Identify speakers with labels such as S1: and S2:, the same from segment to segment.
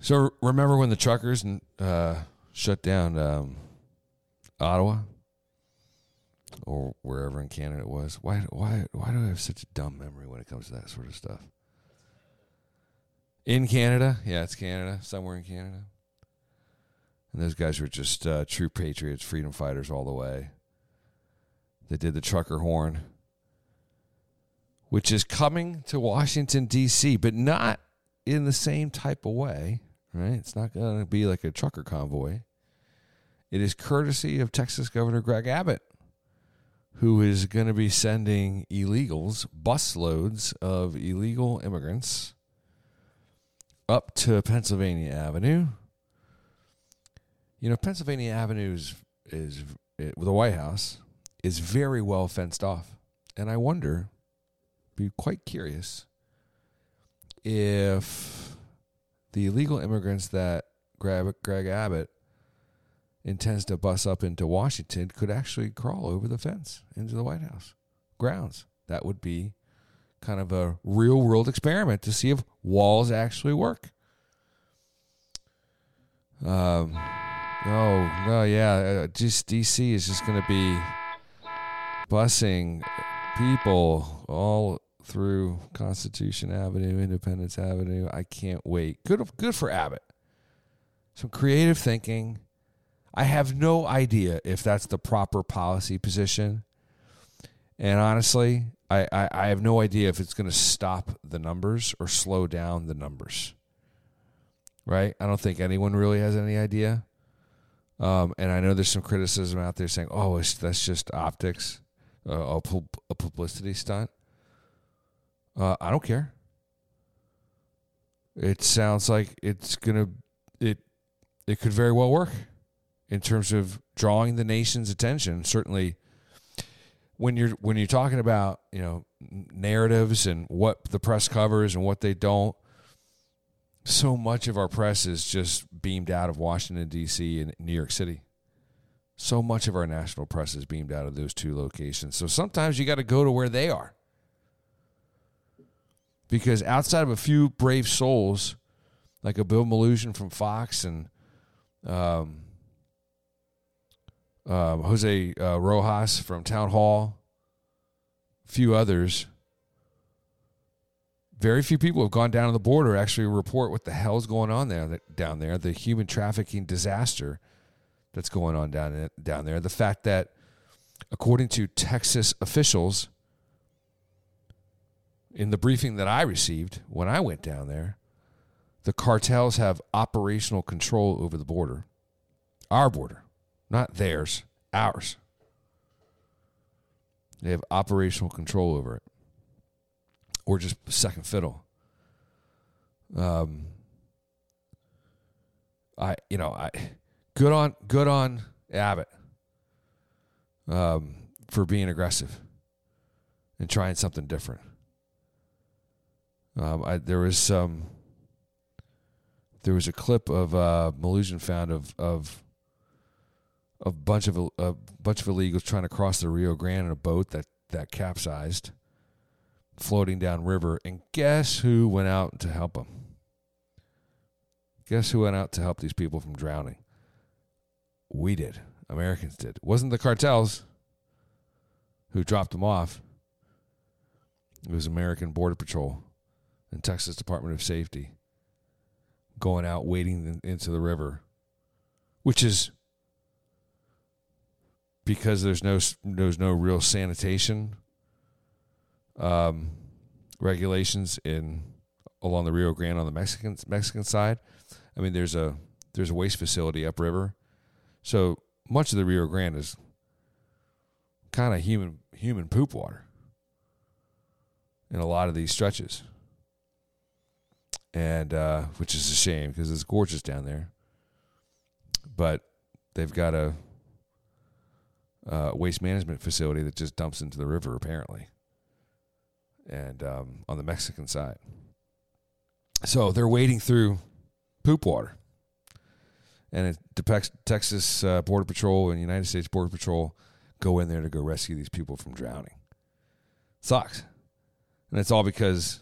S1: So remember when the truckers uh, shut down um, Ottawa or wherever in Canada it was? Why why why do I have such a dumb memory when it comes to that sort of stuff? In Canada, yeah, it's Canada, somewhere in Canada. And those guys were just uh, true patriots, freedom fighters all the way. They did the trucker horn, which is coming to Washington, D.C., but not in the same type of way, right? It's not going to be like a trucker convoy. It is courtesy of Texas Governor Greg Abbott, who is going to be sending illegals, busloads of illegal immigrants, up to Pennsylvania Avenue. You know, Pennsylvania Avenue is, is it, the White House is very well fenced off. And I wonder, be quite curious, if the illegal immigrants that Greg, Greg Abbott intends to bus up into Washington could actually crawl over the fence into the White House grounds. That would be kind of a real world experiment to see if walls actually work. Um, no, no, yeah, uh, just DC is just going to be busing people all through Constitution Avenue, Independence Avenue. I can't wait. Good, good for Abbott. Some creative thinking. I have no idea if that's the proper policy position. And honestly, I, I, I have no idea if it's going to stop the numbers or slow down the numbers. Right? I don't think anyone really has any idea. Um, and I know there's some criticism out there saying, "Oh, that's just optics, uh, a, a publicity stunt." Uh, I don't care. It sounds like it's gonna it it could very well work in terms of drawing the nation's attention. Certainly, when you're when you're talking about you know narratives and what the press covers and what they don't, so much of our press is just beamed out of Washington D.C. and New York City. So much of our national press is beamed out of those two locations. So sometimes you got to go to where they are because outside of a few brave souls like a Bill Melugin from Fox and um, uh, Jose uh, Rojas from Town Hall, a few others, very few people have gone down to the border actually report what the hell's going on there down there, the human trafficking disaster that's going on down down there, the fact that according to Texas officials in the briefing that I received when I went down there, the cartels have operational control over the border. Our border, not theirs, ours. They have operational control over it. Or just second fiddle. Um I you know, I good on good on Abbott um, for being aggressive and trying something different. Um, I, there was some. There was a clip of uh, Melugin found of of a bunch of a bunch of illegals trying to cross the Rio Grande in a boat that that capsized, floating down river. And guess who went out to help them? Guess who went out to help these people from drowning? We did. Americans did. It wasn't the cartels who dropped them off. It was American Border Patrol and Texas Department of Safety going out wading into the river, which is because there's no there's no real sanitation um, regulations in along the Rio Grande on the Mexican Mexican side. I mean, there's a there's a waste facility upriver, so much of the Rio Grande is kind of human human poop water in a lot of these stretches and uh, which is a shame because it's gorgeous down there. But they've got a, a, waste management facility that just dumps into the river apparently, and um, on the Mexican side. So they're wading through poop water, and it Texas uh, Border Patrol and United States Border Patrol go in there to go rescue these people from drowning. Sucks, and it's all because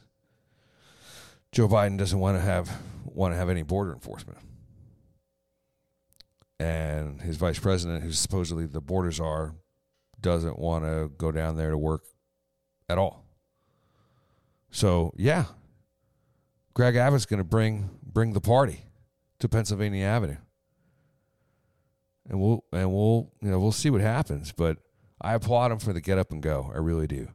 S1: Joe Biden doesn't want to have want to have any border enforcement. And his vice president, who's supposedly the border czar, doesn't want to go down there to work at all. So yeah, Greg Abbott's going to bring bring the party to Pennsylvania Avenue, and we'll and we'll you know we'll see what happens. But I applaud him for the get up and go. I really do.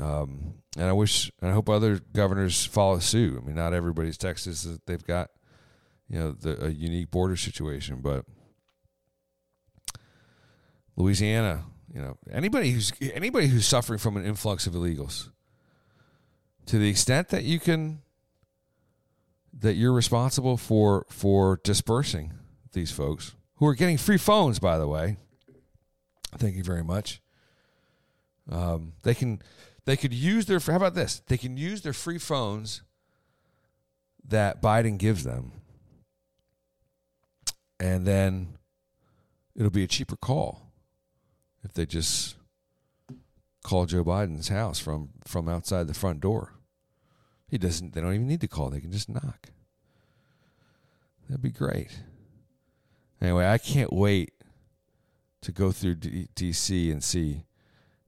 S1: Um, and I wish and I hope other governors follow suit. I mean, not everybody's Texas. They've got you know the, a unique border situation, but Louisiana, you know, anybody who's anybody who's suffering from an influx of illegals, to the extent that you can, that you're responsible for for dispersing these folks who are getting free phones, by the way. Thank you very much. Um, they can they could use their how about this? They can use their free phones that Biden gives them. And then it'll be a cheaper call if they just call Joe Biden's house from from outside the front door. He doesn't they don't even need to call, they can just knock. That'd be great. Anyway, I can't wait to go through D- DC and see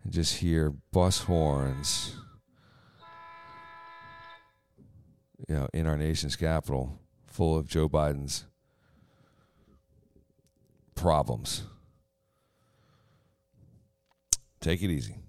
S1: and just hear bus horns, you know, in our nation's capital, full of Joe Biden's problems. Take it easy.